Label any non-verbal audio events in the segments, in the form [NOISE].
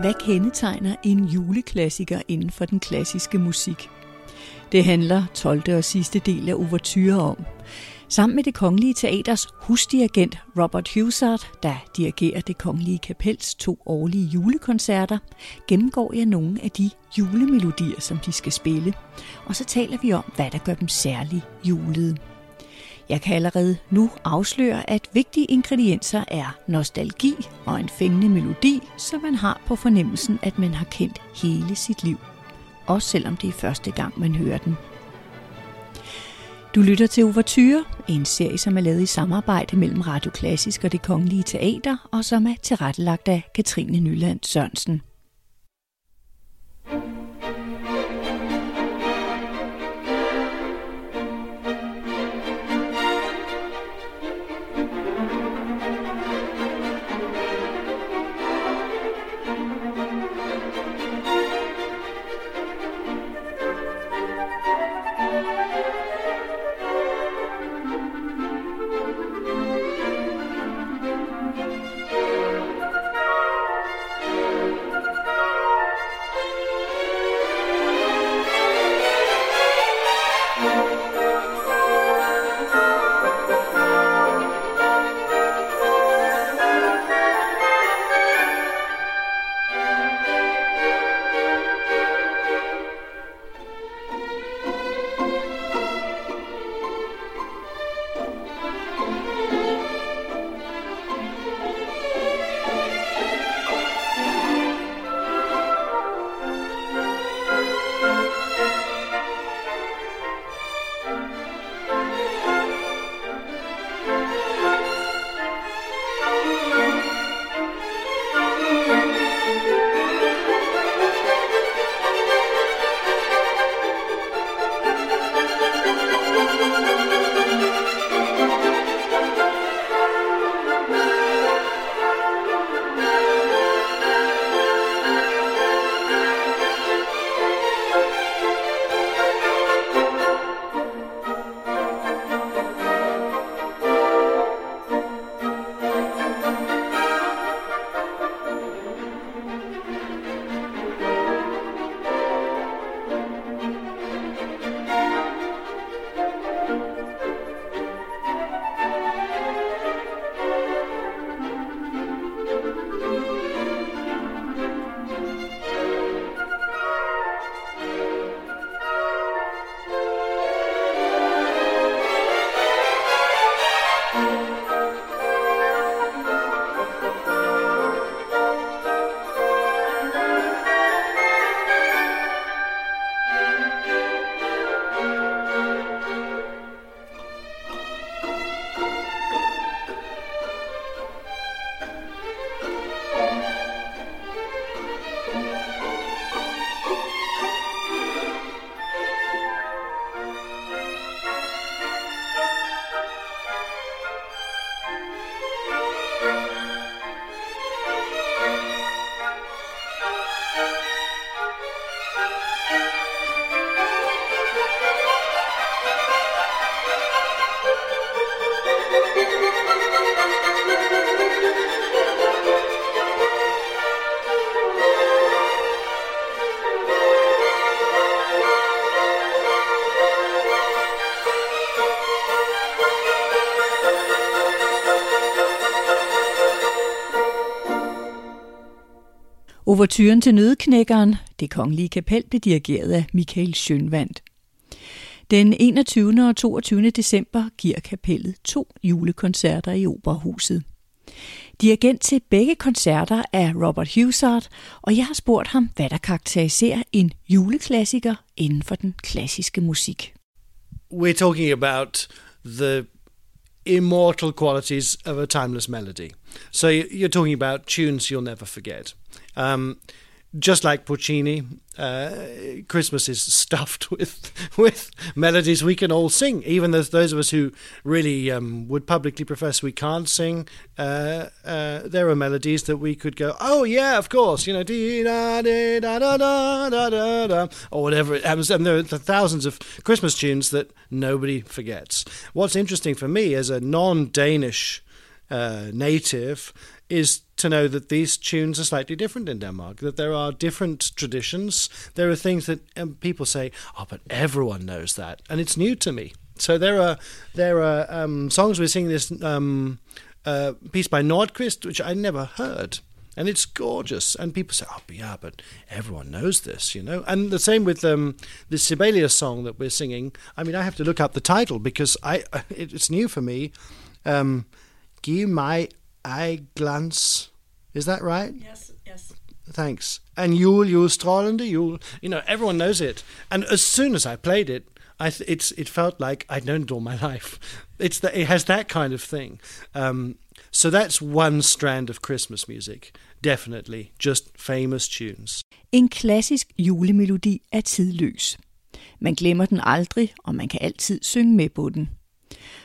hvad kendetegner en juleklassiker inden for den klassiske musik. Det handler 12. og sidste del af Overture om. Sammen med det Kongelige Teaters husdirigent Robert Hussard, der dirigerer det Kongelige Kapels to årlige julekoncerter, gennemgår jeg nogle af de julemelodier, som de skal spille. Og så taler vi om, hvad der gør dem særlig julede. Jeg kan allerede nu afsløre, at vigtige ingredienser er nostalgi og en fængende melodi, som man har på fornemmelsen, at man har kendt hele sit liv. Også selvom det er første gang, man hører den. Du lytter til Overture, en serie, som er lavet i samarbejde mellem Radio Klassisk og det Kongelige Teater, og som er tilrettelagt af Katrine Nyland Sørensen. Overturen til Nødknækkeren, det kongelige kapel, blev dirigeret af Michael Schønvand. Den 21. og 22. december giver kapellet to julekoncerter i Operahuset. Dirigent til begge koncerter er Robert Hughesart, og jeg har spurgt ham, hvad der karakteriserer en juleklassiker inden for den klassiske musik. We're talking about the immortal qualities of a timeless melody. So you're talking about tunes you'll never forget. Um, just like Puccini, uh, Christmas is stuffed [LAUGHS] with with melodies we can all sing. Even those those of us who really um, would publicly profess we can't sing, uh, uh, there are melodies that we could go, oh yeah, of course, you know, da da da da da da da, or whatever it happens. And there are thousands of Christmas tunes that nobody forgets. What's interesting for me as a non-Danish uh, native is to know that these tunes are slightly different in Denmark, that there are different traditions. There are things that um, people say, oh, but everyone knows that. And it's new to me. So there are there are um, songs we're singing this um, uh, piece by Nordqvist, which I never heard. And it's gorgeous, and people say, "Oh, yeah, but everyone knows this, you know." And the same with um, the Sibelius song that we're singing. I mean, I have to look up the title because I [LAUGHS] it's new for me. Um, Give my eye glance. Is that right? Yes, yes. Thanks. And Jul, Jul, strålende Jul. You know, everyone knows it. And as soon as I played it, I th- it's it felt like I'd known it all my [LAUGHS] life. It's that it has that kind of thing. Um, so that's one strand of Christmas music. Definitely, just famous tunes. En klassisk julemelodi er tidløs. Man glemmer den aldrig, og man kan altid synge med på den.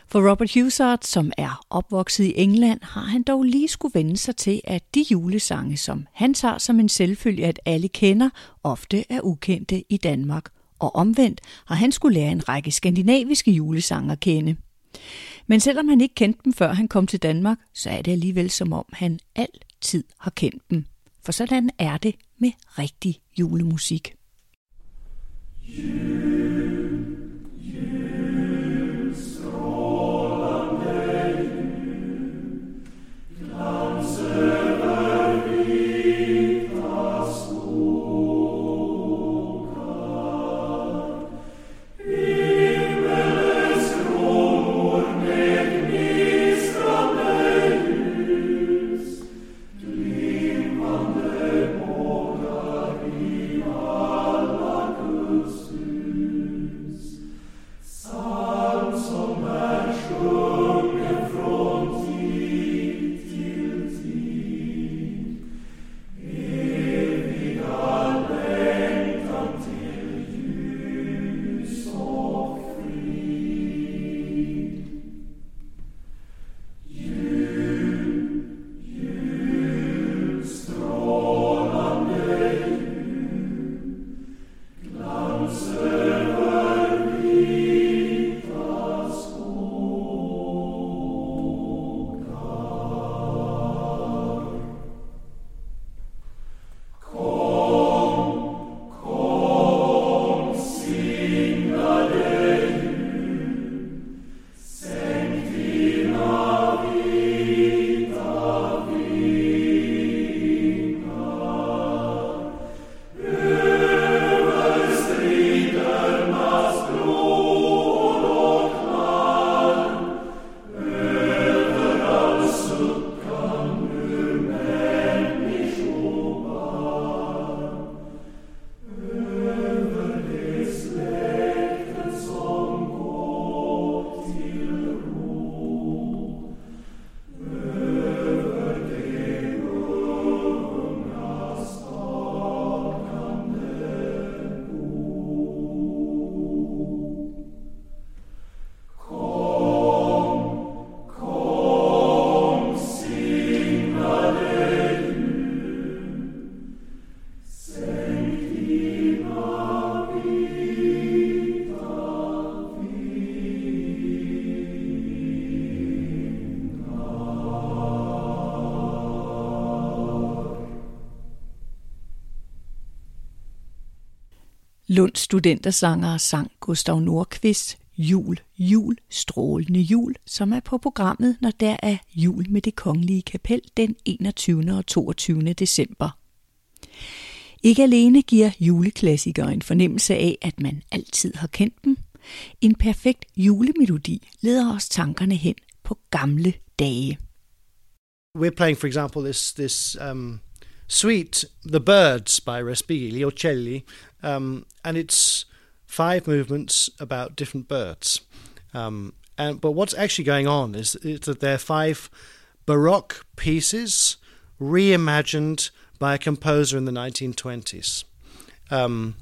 For Robert Hussard, som er opvokset i England, har han dog lige skulle vende sig til, at de julesange, som han tager som en selvfølge, at alle kender, ofte er ukendte i Danmark og omvendt har han skulle lære en række skandinaviske julesange at kende. Men selvom han ikke kendte dem før han kom til Danmark, så er det alligevel som om han altid har kendt dem. For sådan er det med rigtig julemusik. Yeah. Lunds studentersanger sang Gustav Nordqvist Jul, jul, strålende jul, som er på programmet, når der er jul med det kongelige kapel den 21. og 22. december. Ikke alene giver juleklassikere en fornemmelse af, at man altid har kendt dem. En perfekt julemelodi leder os tankerne hen på gamle dage. We're playing, for example, this this um, suite, The Birds by Respighi, Liocelli, um, and it's five movements about different birds. Um, and but what's actually going on is, is that they're five Baroque pieces reimagined by a composer in the 1920s. Um,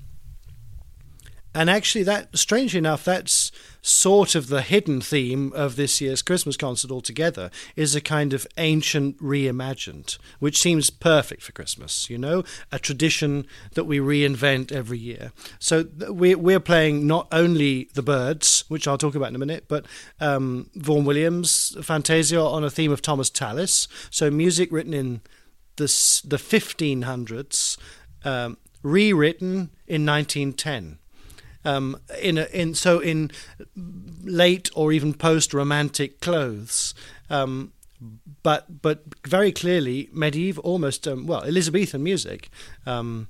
and actually, that strangely enough, that's sort of the hidden theme of this year's Christmas concert altogether is a kind of ancient reimagined, which seems perfect for Christmas, you know, a tradition that we reinvent every year. So we're, playing not only The Birds, which I'll talk about in a minute, but um, Vaughan Williams' Fantasia on a theme of Thomas Tallis. So music written in the the 1500s, um, rewritten in 1910. Um, in a, in so in late or even post romantic clothes, um, but but very clearly medieval, almost um, well Elizabethan music. Um,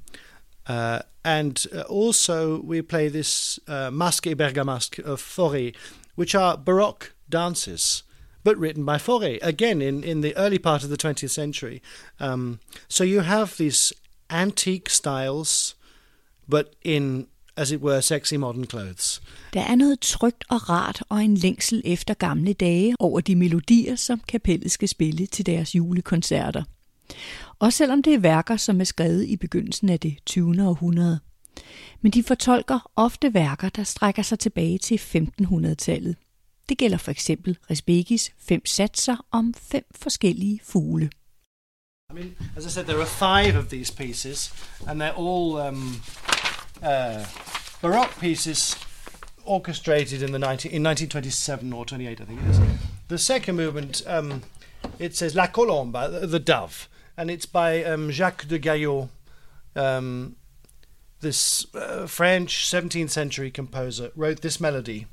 uh, and uh, also, we play this uh, Masque et Bergamasque of Fauré, which are Baroque dances, but written by Fauré, again in, in the early part of the 20th century. Um, so you have these antique styles, but in as it were, sexy modern clothes. Der er noget trygt og rart og en længsel efter gamle dage over de melodier, som kapellet skal spille til deres julekoncerter. Også selvom det er værker, som er skrevet i begyndelsen af det 20. århundrede. Men de fortolker ofte værker, der strækker sig tilbage til 1500-tallet. Det gælder for eksempel Resbekis fem satser om fem forskellige fugle. I mean, as I said, there are five of these pieces, and they're all um, uh, Baroque pieces orchestrated in the 19, in 1927 or 28, I think it is. The second movement, um, it says La Colombe, the dove, and it's by um, Jacques de Gallot, um, this uh, French 17th century composer, wrote this melody.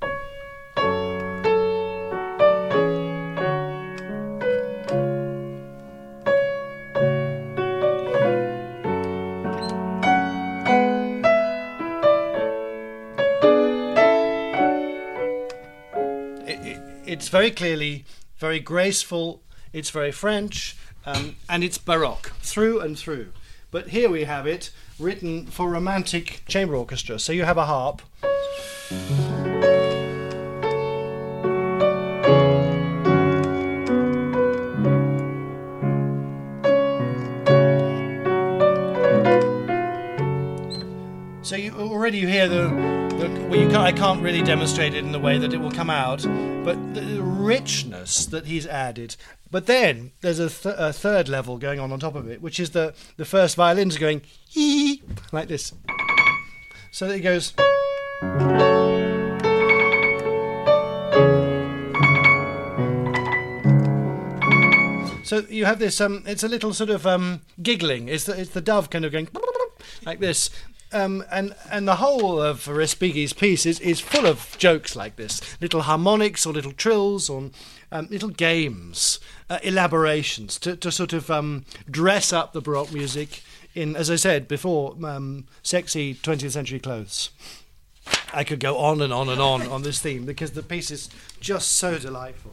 Very clearly very graceful, it's very French, um, and it's Baroque through and through. But here we have it written for romantic chamber orchestra. So you have a harp. So you already you hear the, the well, you can't, I can't really demonstrate it in the way that it will come out, but the richness that he's added but then there's a, th- a, third level going on on top of it, which is the, the first violins going hee like this. So it goes. So you have this. Um, it's a little sort of um, giggling. It's the, it's the dove kind of going [LAUGHS] like this, um, and and the whole of Respighi's piece is, is full of jokes like this, little harmonics or little trills or um, little games, uh, elaborations to, to sort of um, dress up the Baroque music in, as I said before, um, sexy 20th century clothes. I could go on and on and on on this theme because the piece is just so delightful.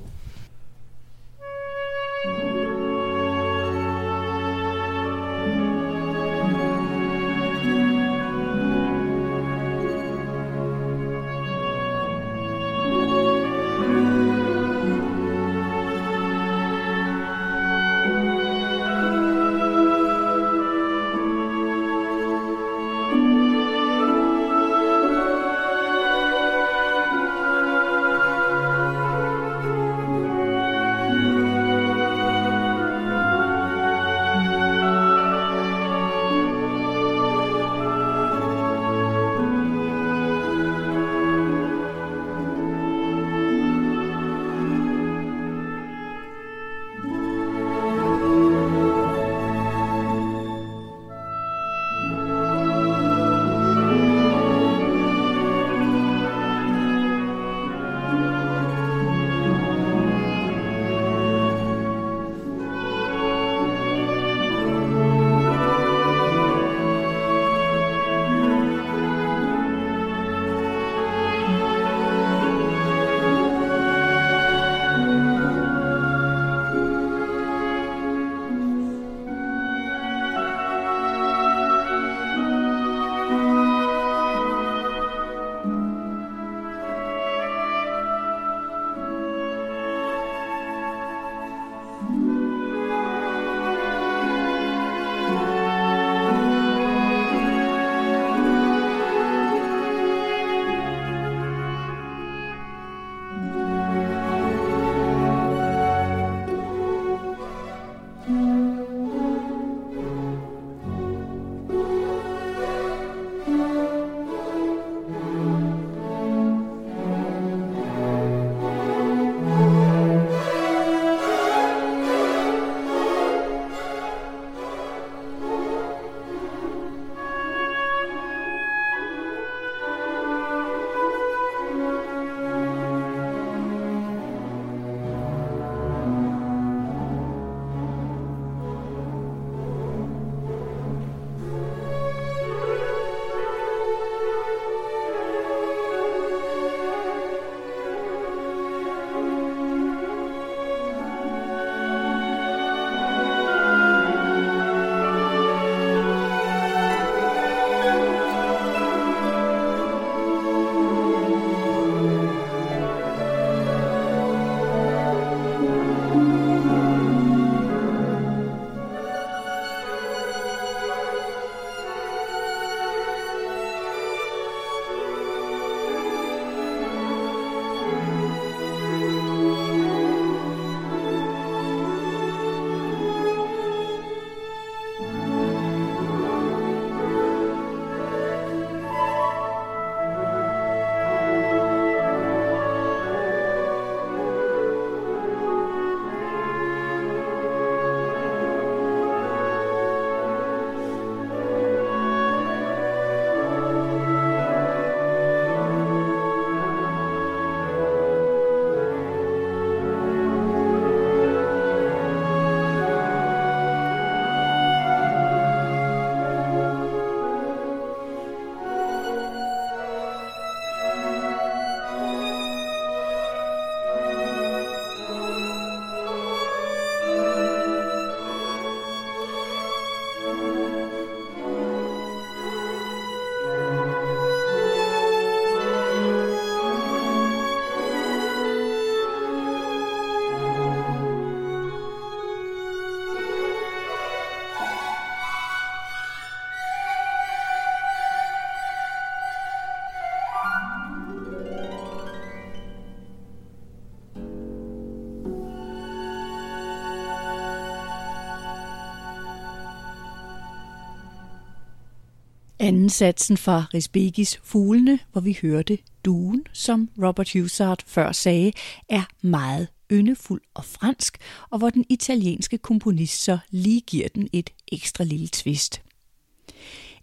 Anden satsen fra Risbegis Fuglene, hvor vi hørte duen, som Robert Hussard før sagde, er meget yndefuld og fransk, og hvor den italienske komponist så lige giver den et ekstra lille twist.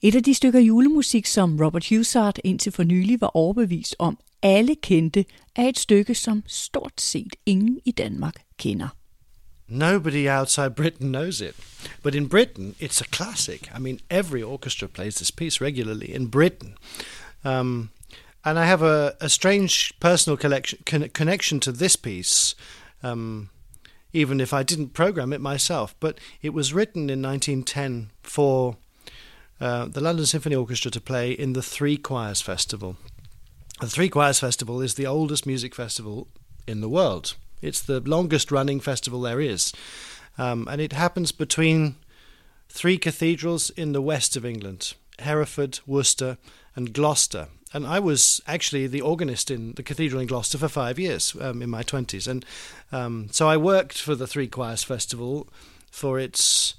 Et af de stykker julemusik, som Robert Hussard indtil for nylig var overbevist om alle kendte, er et stykke, som stort set ingen i Danmark kender. Nobody outside Britain knows it. But in Britain, it's a classic. I mean, every orchestra plays this piece regularly in Britain. Um, and I have a, a strange personal con- connection to this piece, um, even if I didn't program it myself. But it was written in 1910 for uh, the London Symphony Orchestra to play in the Three Choirs Festival. The Three Choirs Festival is the oldest music festival in the world. It's the longest running festival there is. Um, and it happens between three cathedrals in the west of England Hereford, Worcester, and Gloucester. And I was actually the organist in the cathedral in Gloucester for five years um, in my 20s. And um, so I worked for the Three Choirs Festival for its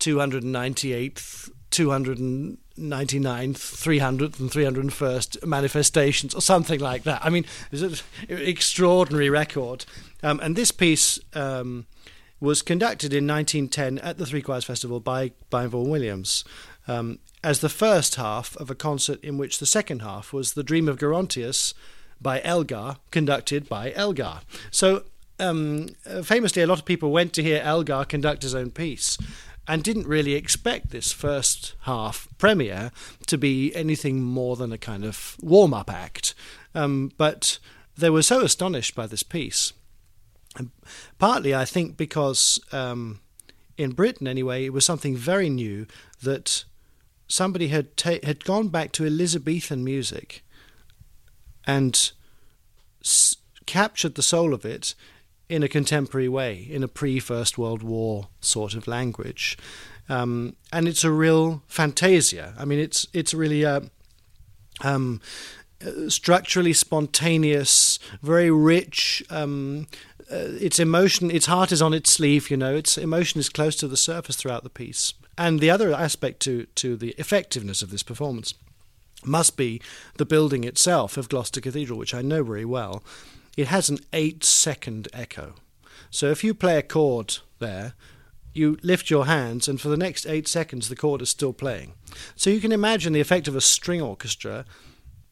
298th 299th, 300th, and 301st manifestations, or something like that. I mean, it's an extraordinary record. Um, and this piece um, was conducted in 1910 at the Three Choirs Festival by, by Vaughan Williams um, as the first half of a concert in which the second half was The Dream of Gerontius by Elgar, conducted by Elgar. So um, famously, a lot of people went to hear Elgar conduct his own piece and didn't really expect this first half premiere to be anything more than a kind of warm up act. Um, but they were so astonished by this piece. Partly, I think, because um, in Britain, anyway, it was something very new that somebody had ta- had gone back to Elizabethan music and s- captured the soul of it in a contemporary way, in a pre First World War sort of language. Um, and it's a real fantasia. I mean, it's it's really a um, structurally spontaneous, very rich. Um, Uh, its emotion, its heart is on its sleeve. You know, its emotion is close to the surface throughout the piece. And the other aspect to to the effectiveness of this performance must be the building itself of Gloucester Cathedral, which I know very well it has an eight second echo. So if you play a chord there, you lift your hands, and for the next eight seconds, the chord is still playing. So you can imagine the effect of a string orchestra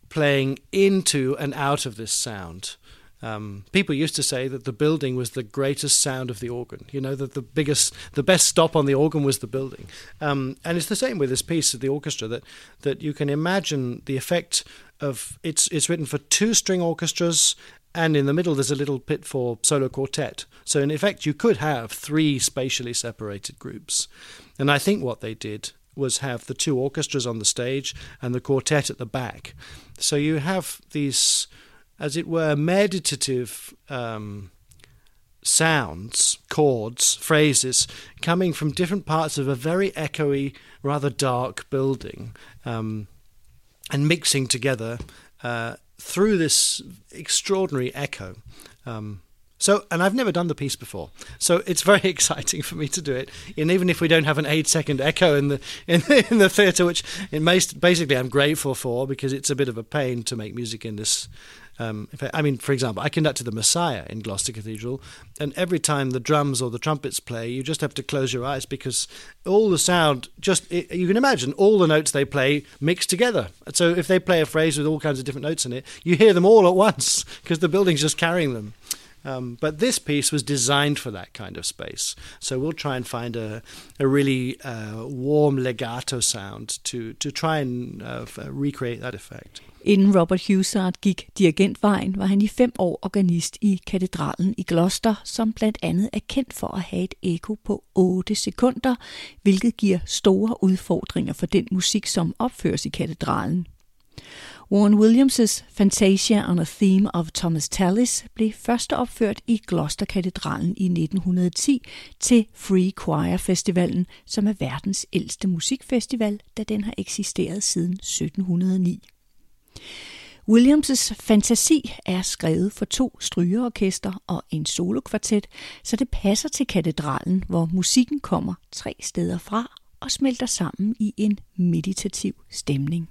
playing into and out of this sound. Um, people used to say that the building was the greatest sound of the organ. You know that the biggest, the best stop on the organ was the building, um, and it's the same with this piece of the orchestra. That that you can imagine the effect of it's it's written for two string orchestras and in the middle there's a little pit for solo quartet. So in effect, you could have three spatially separated groups. And I think what they did was have the two orchestras on the stage and the quartet at the back. So you have these, as it were, meditative um, sounds, chords, phrases coming from different parts of a very echoey, rather dark building um, and mixing together. Uh, through this extraordinary echo. Um, so, and I've never done the piece before, so it's very [LAUGHS] exciting for me to do it. And even if we don't have an eight-second echo in the [LAUGHS] in the, in the theatre, which most basically I'm grateful for because it's a bit of a pain to make music in this um, I mean, for example, I conducted the Messiah in Gloucester Cathedral, and every time the drums or the trumpets play, you just have to close your eyes because all the sound just it, you can imagine all the notes they play mixed together. So if they play a phrase with all kinds of different notes in it, you hear them all at once [LAUGHS] because the building's just carrying them. Um, but this piece was designed for that kind of space. So we'll try and find a, a really uh, warm legato sound to, to try and uh, recreate that effect. Inden Robert Hussard gik dirigentvejen, var han i fem år organist i katedralen i Gloucester, som blandt andet er kendt for at have et eko på 8 sekunder, hvilket giver store udfordringer for den musik, som opføres i katedralen. Warren Williams' Fantasia on a Theme of Thomas Tallis blev først opført i Gloucester-katedralen i 1910 til Free Choir Festivalen, som er verdens ældste musikfestival, da den har eksisteret siden 1709. Williams' fantasi er skrevet for to strygeorkester og en solokvartet, så det passer til katedralen, hvor musikken kommer tre steder fra og smelter sammen i en meditativ stemning.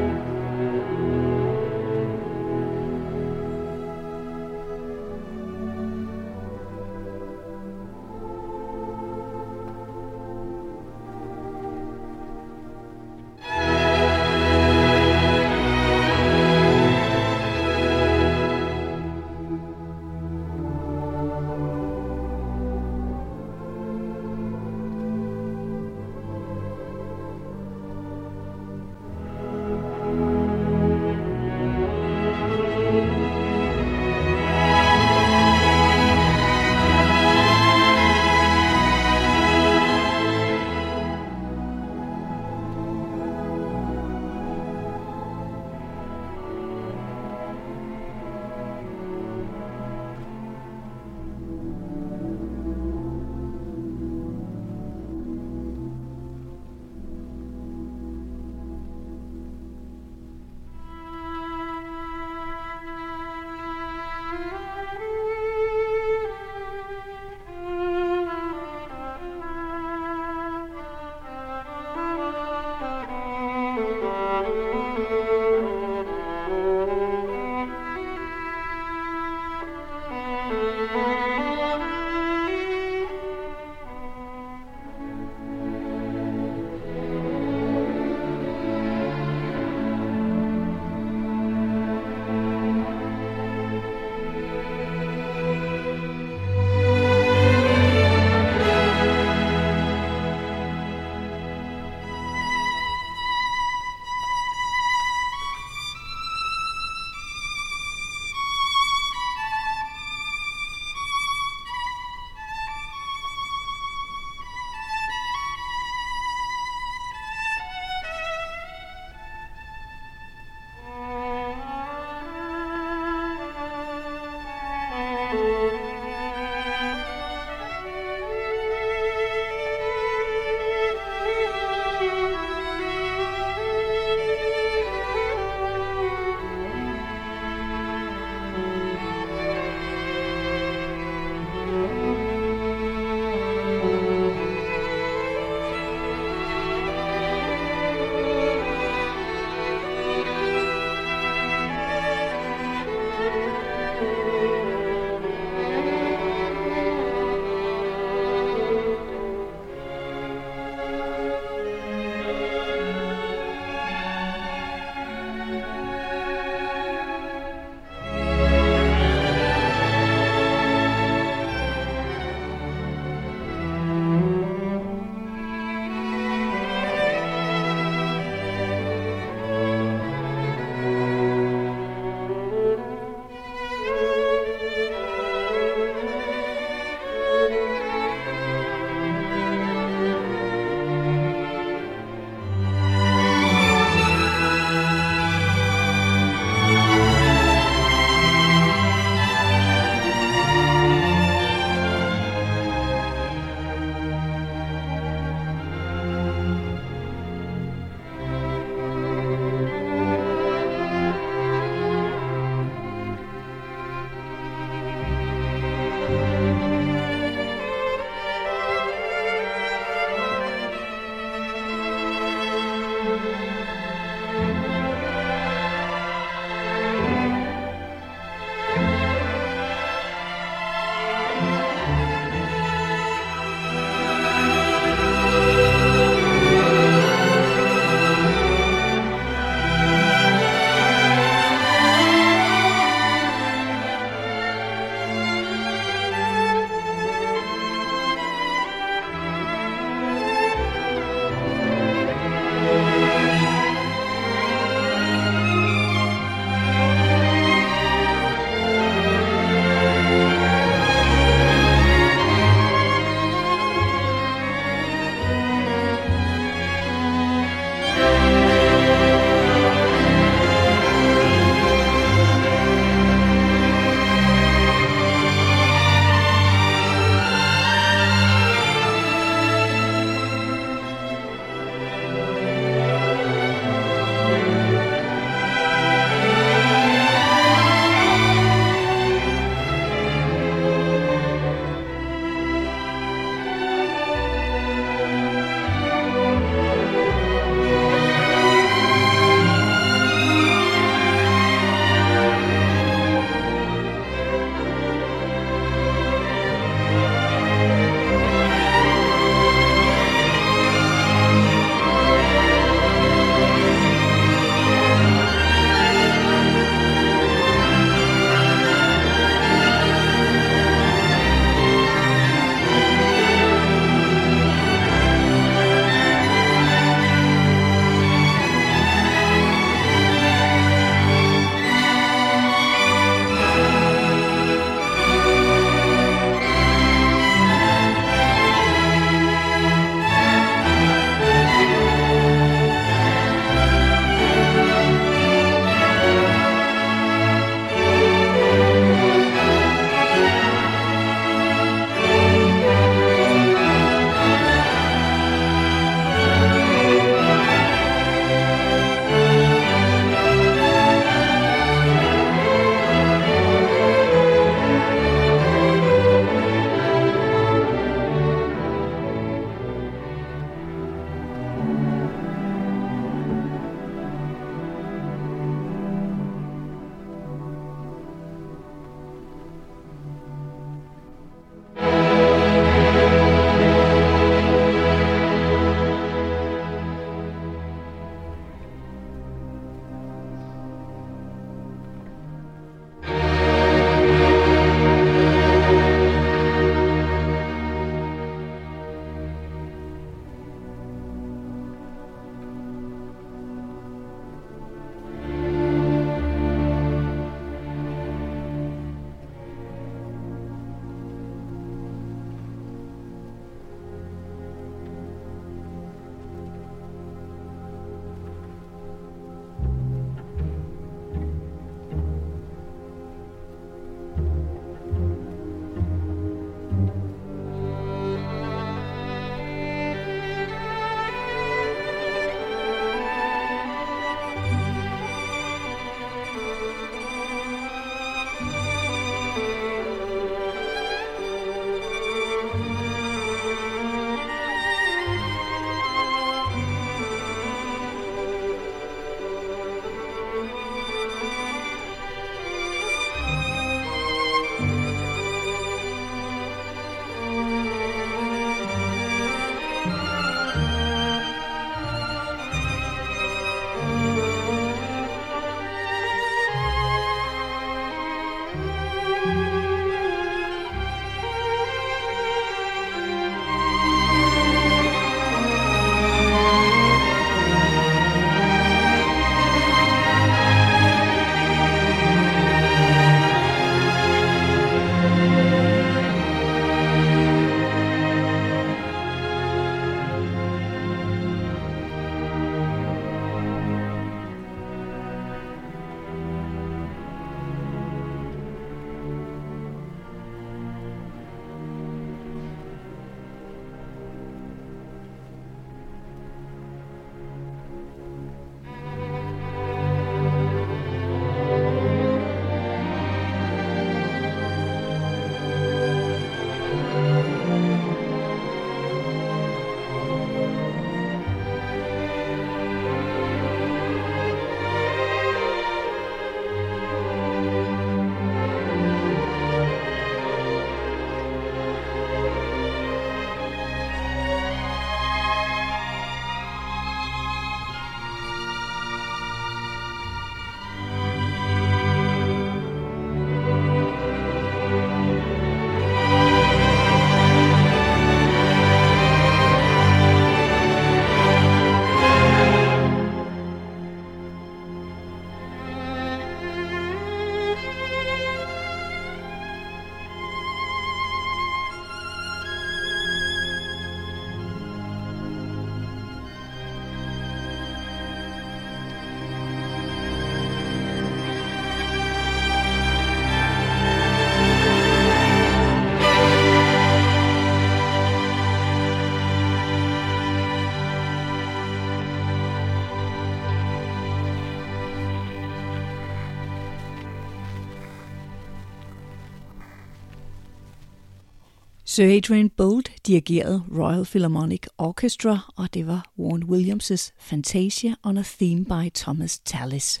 Sir Adrian Bolt dirigerede Royal Philharmonic Orchestra, og det var Warren Williams' Fantasia on a theme by Thomas Tallis.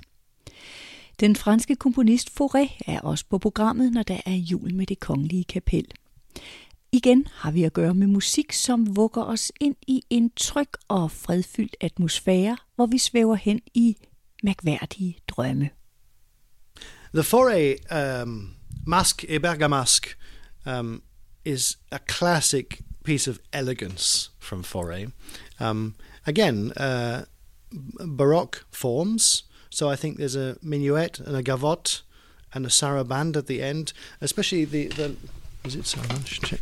Den franske komponist Fauré er også på programmet, når der er jul med det kongelige kapel. Igen har vi at gøre med musik, som vugger os ind i en tryg og fredfyldt atmosfære, hvor vi svæver hen i mærkværdige drømme. The Foray um, Masque et Bergamasque um, is a classic piece of elegance from Fauré. Um, again, uh, Baroque forms. So I think there's a minuet and a gavotte and a saraband at the end, especially the, the is it sarabande? Check.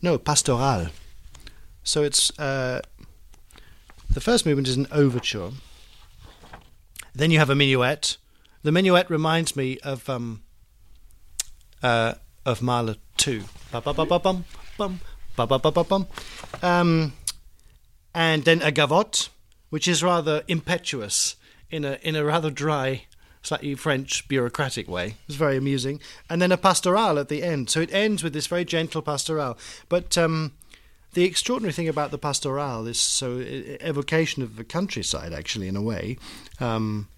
No, pastoral. So it's uh, the first movement is an overture. Then you have a minuet. The minuet reminds me of um, uh, of Mahler two. Um, and then a gavotte, which is rather impetuous in a in a rather dry, slightly French bureaucratic way. It's very amusing. And then a pastoral at the end. So it ends with this very gentle pastoral. But um, the extraordinary thing about the pastoral is so evocation of the countryside, actually, in a way. Um,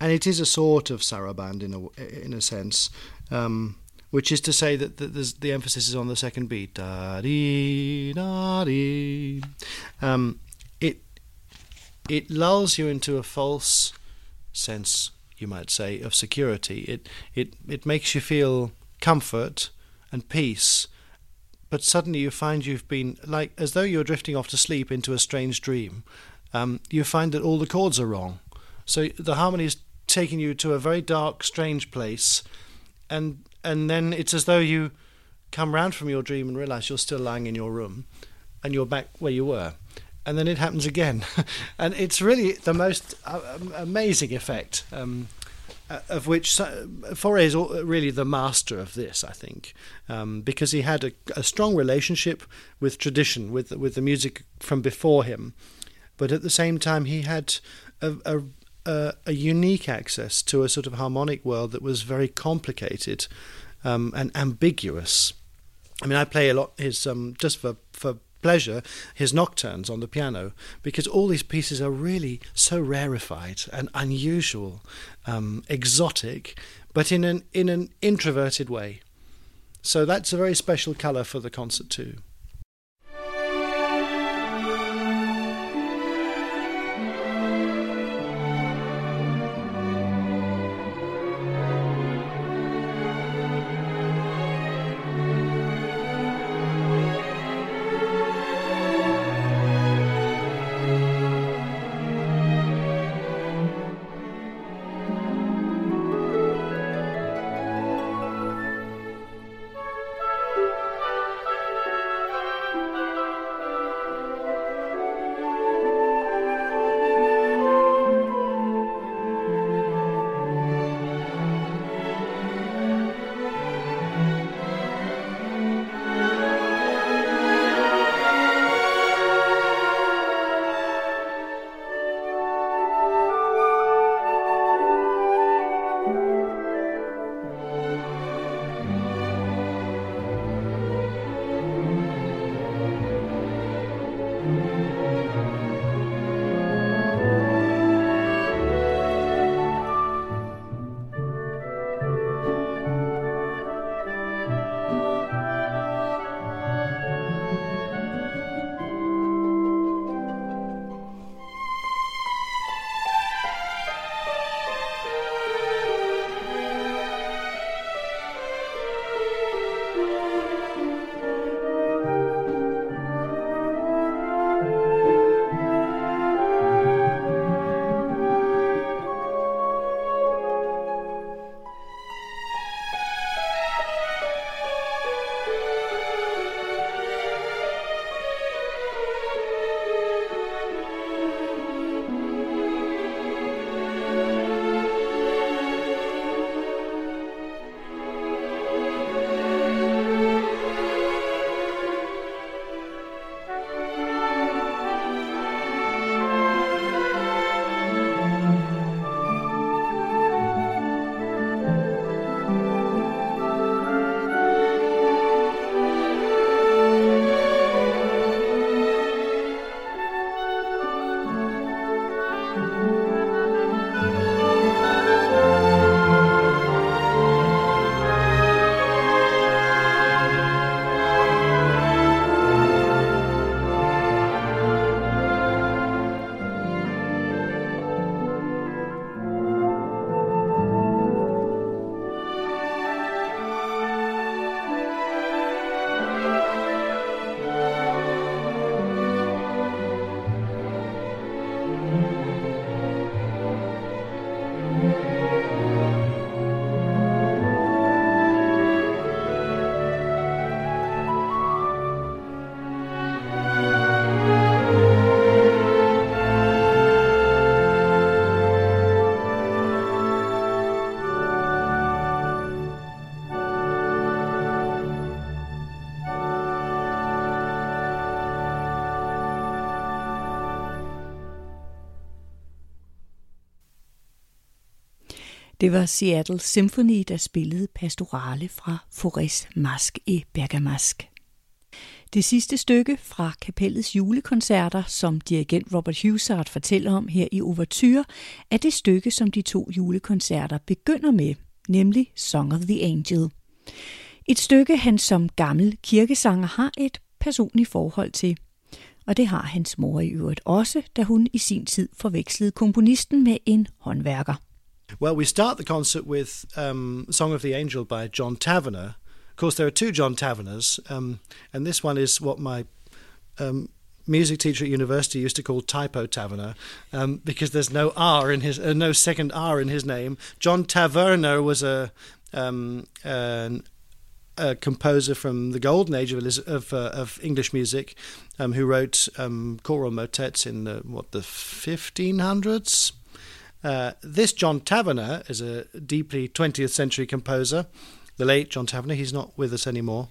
and it is a sort of saraband in a in a sense. Um, which is to say that, the emphasis is on the second beat. Da dee da dee. Um, it it lulls you into a false sense, you might say, of security. It it it makes you feel comfort and peace, but suddenly you find you've been like as though you're drifting off to sleep into a strange dream. Um, you find that all the chords are wrong, so the harmony is taking you to a very dark, strange place, and and then it's as though you come round from your dream and realize you're still lying in your room and you're back where you were. And then it happens again. [LAUGHS] And it's really the most uh, um, amazing effect um, uh, of which Fauré is really the master of this, I think, um, because he had a, a, strong relationship with tradition, with with the music from before him, but at the same time he had a, a, a, a unique access to a sort of harmonic world that was very complicated um, and ambiguous. I mean, I play a lot his um, just for for pleasure his nocturnes on the piano because all these pieces are really so rarefied and unusual, um, exotic, but in an in an introverted way. So that's a very special colour for the concert too. Det var Seattle Symphony, der spillede pastorale fra Forest Mask i Bergamask. Det sidste stykke fra kapellets julekoncerter, som dirigent Robert Hussard fortæller om her i Overture, er det stykke, som de to julekoncerter begynder med, nemlig Song of the Angel. Et stykke, han som gammel kirkesanger har et personligt forhold til. Og det har hans mor i øvrigt også, da hun i sin tid forvekslede komponisten med en håndværker. Well, we start the concert with um, Song of the Angel by John Tavener. Of course, there are two John Taverners, um, and this one is what my um, music teacher at university used to call typo Tavener um, because there's no R in his, uh, no second R in his name. John Taverner was a um, an, a composer from the golden age of of, uh, of English music, um, who wrote choral motets in the, what the 1500s. Uh, this John Tavener is a deeply 20th century composer. The late John Tavener, he's not with us anymore.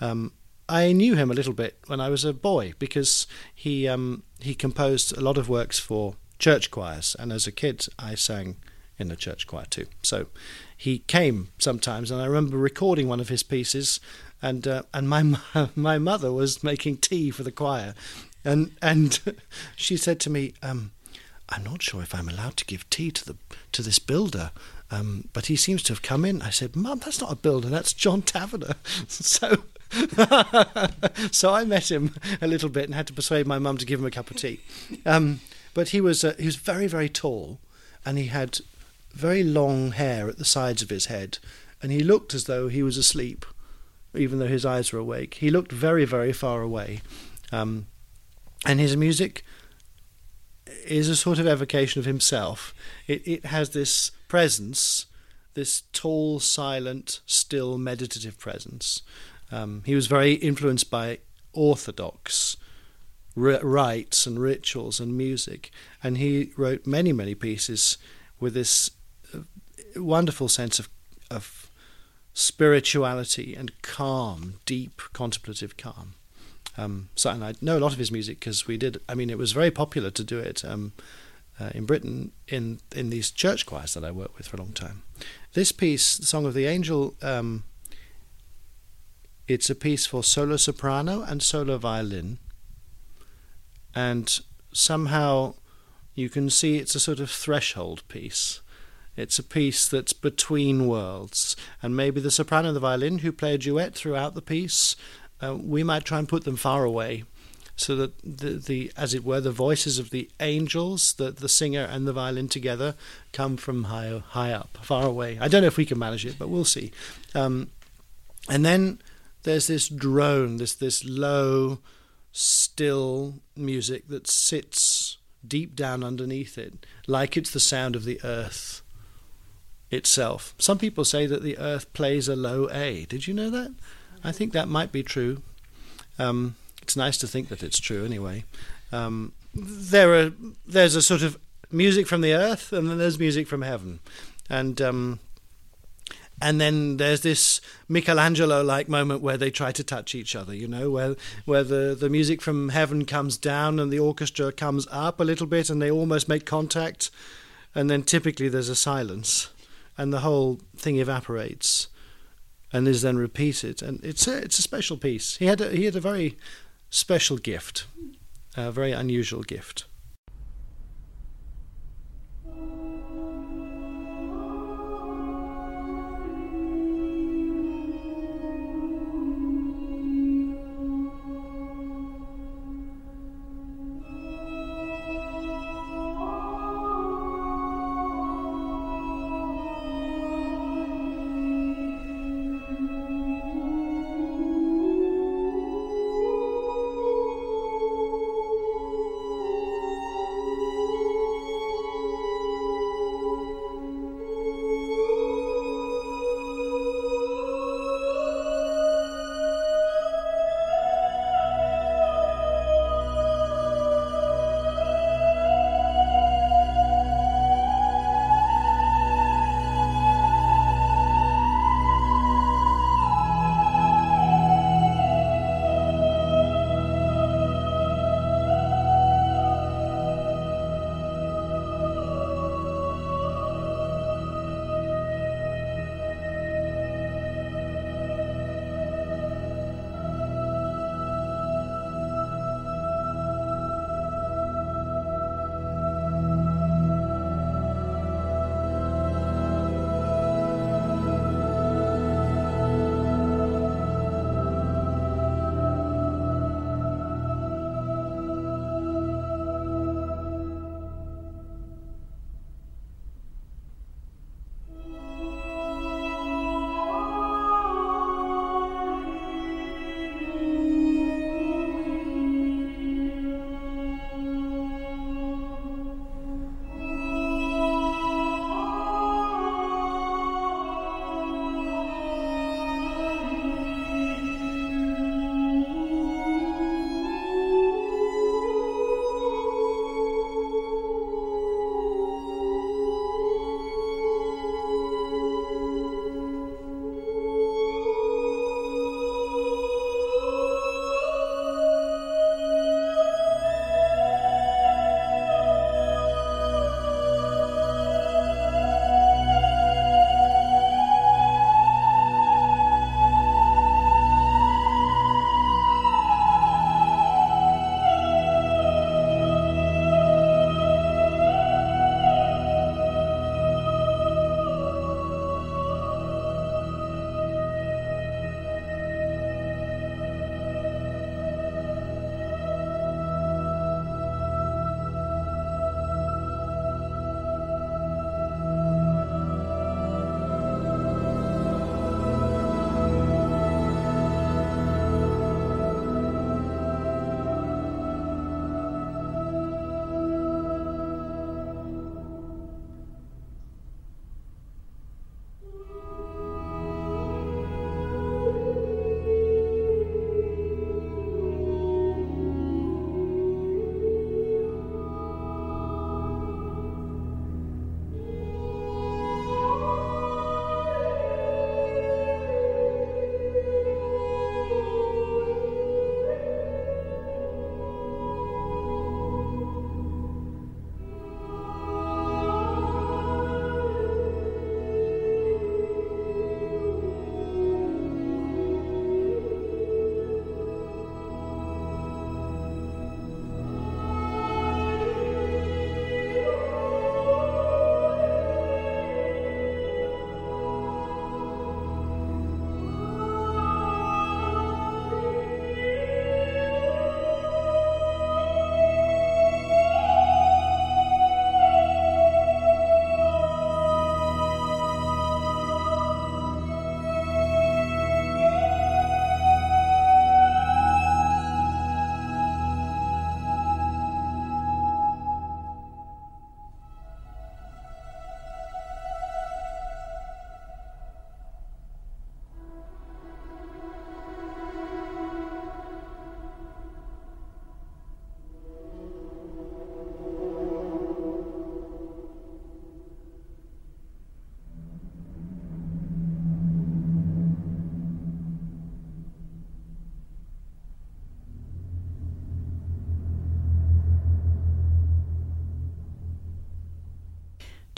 Um, I knew him a little bit when I was a boy because he um, he composed a lot of works for church choirs, and as a kid I sang in the church choir too. So he came sometimes, and I remember recording one of his pieces, and uh, and my [LAUGHS] my mother was making tea for the choir, and and [LAUGHS] she said to me. Um, I'm not sure if I'm allowed to give tea to the to this builder, um, but he seems to have come in. I said, "Mum, that's not a builder. That's John Tavener." [LAUGHS] so, [LAUGHS] so I met him a little bit and had to persuade my mum to give him a cup of tea. Um, but he was uh, he was very very tall, and he had very long hair at the sides of his head, and he looked as though he was asleep, even though his eyes were awake. He looked very very far away, um, and his music is a sort of evocation of himself. It it has this presence, this tall, silent, still, meditative presence. Um, he was very influenced by orthodox r- rites and rituals and music, and he wrote many, many pieces with this uh, wonderful sense of of spirituality and calm, deep contemplative calm. Um, so, and I know a lot of his music because we did. I mean, it was very popular to do it um, uh, in Britain in in these church choirs that I worked with for a long time. This piece, the Song of the Angel, um, it's a piece for solo soprano and solo violin, and somehow you can see it's a sort of threshold piece. It's a piece that's between worlds, and maybe the soprano and the violin, who play a duet throughout the piece, uh, we might try and put them far away so that the, the as it were the voices of the angels the the singer and the violin together come from high high up far away. I don't know if we can manage it but we'll see. Um, and then there's this drone this this low still music that sits deep down underneath it like it's the sound of the earth itself. Some people say that the earth plays a low a. Did you know that I think that might be true. Um, it's nice to think that it's true anyway. Um, there are there's a sort of music from the earth, and then there's music from heaven, and um, and then there's this Michelangelo-like moment where they try to touch each other. You know, where where the the music from heaven comes down and the orchestra comes up a little bit, and they almost make contact, and then typically there's a silence, and the whole thing evaporates and is then repeated. And it's a, it's a special piece. He had a, he had a very special gift, a very unusual gift.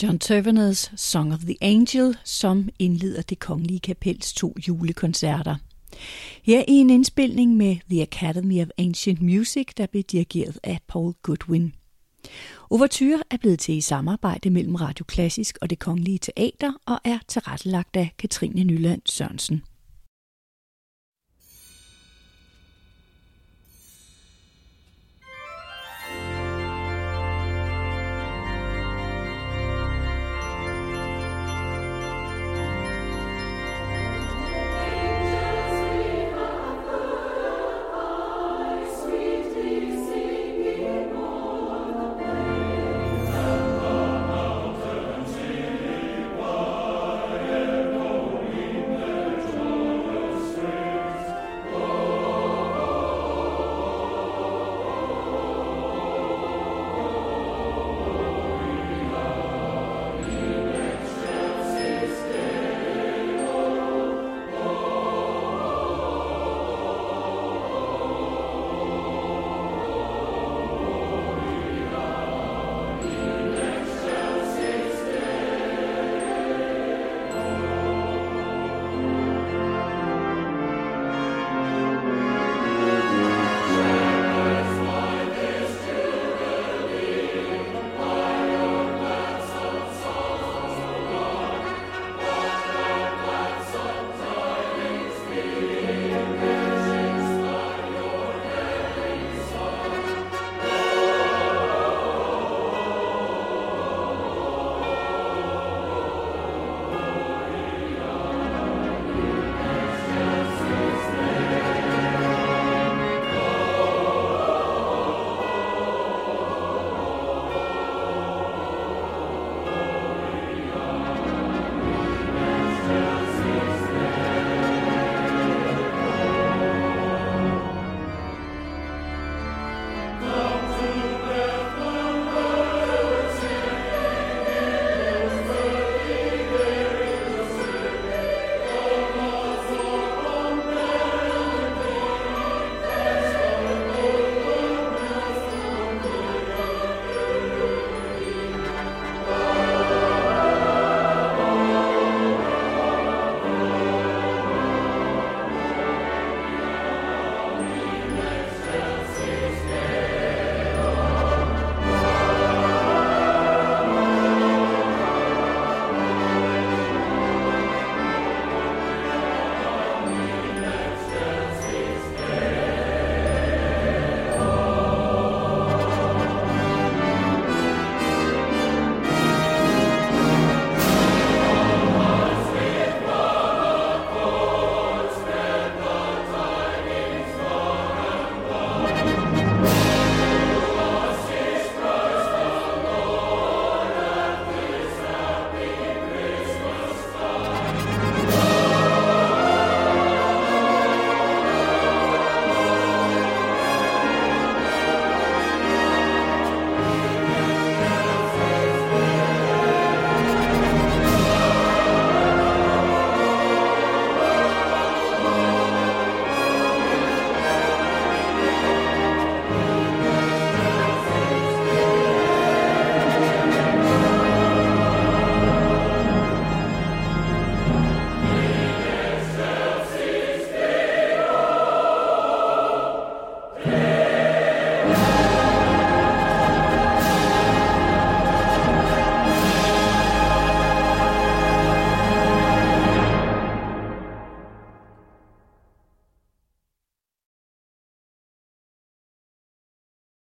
John Turveners Song of the Angel, som indleder det kongelige kapels to julekoncerter. Her i en indspilning med The Academy of Ancient Music, der blev dirigeret af Paul Goodwin. Overture er blevet til i samarbejde mellem Radio Klassisk og det Kongelige Teater og er tilrettelagt af Katrine Nyland Sørensen.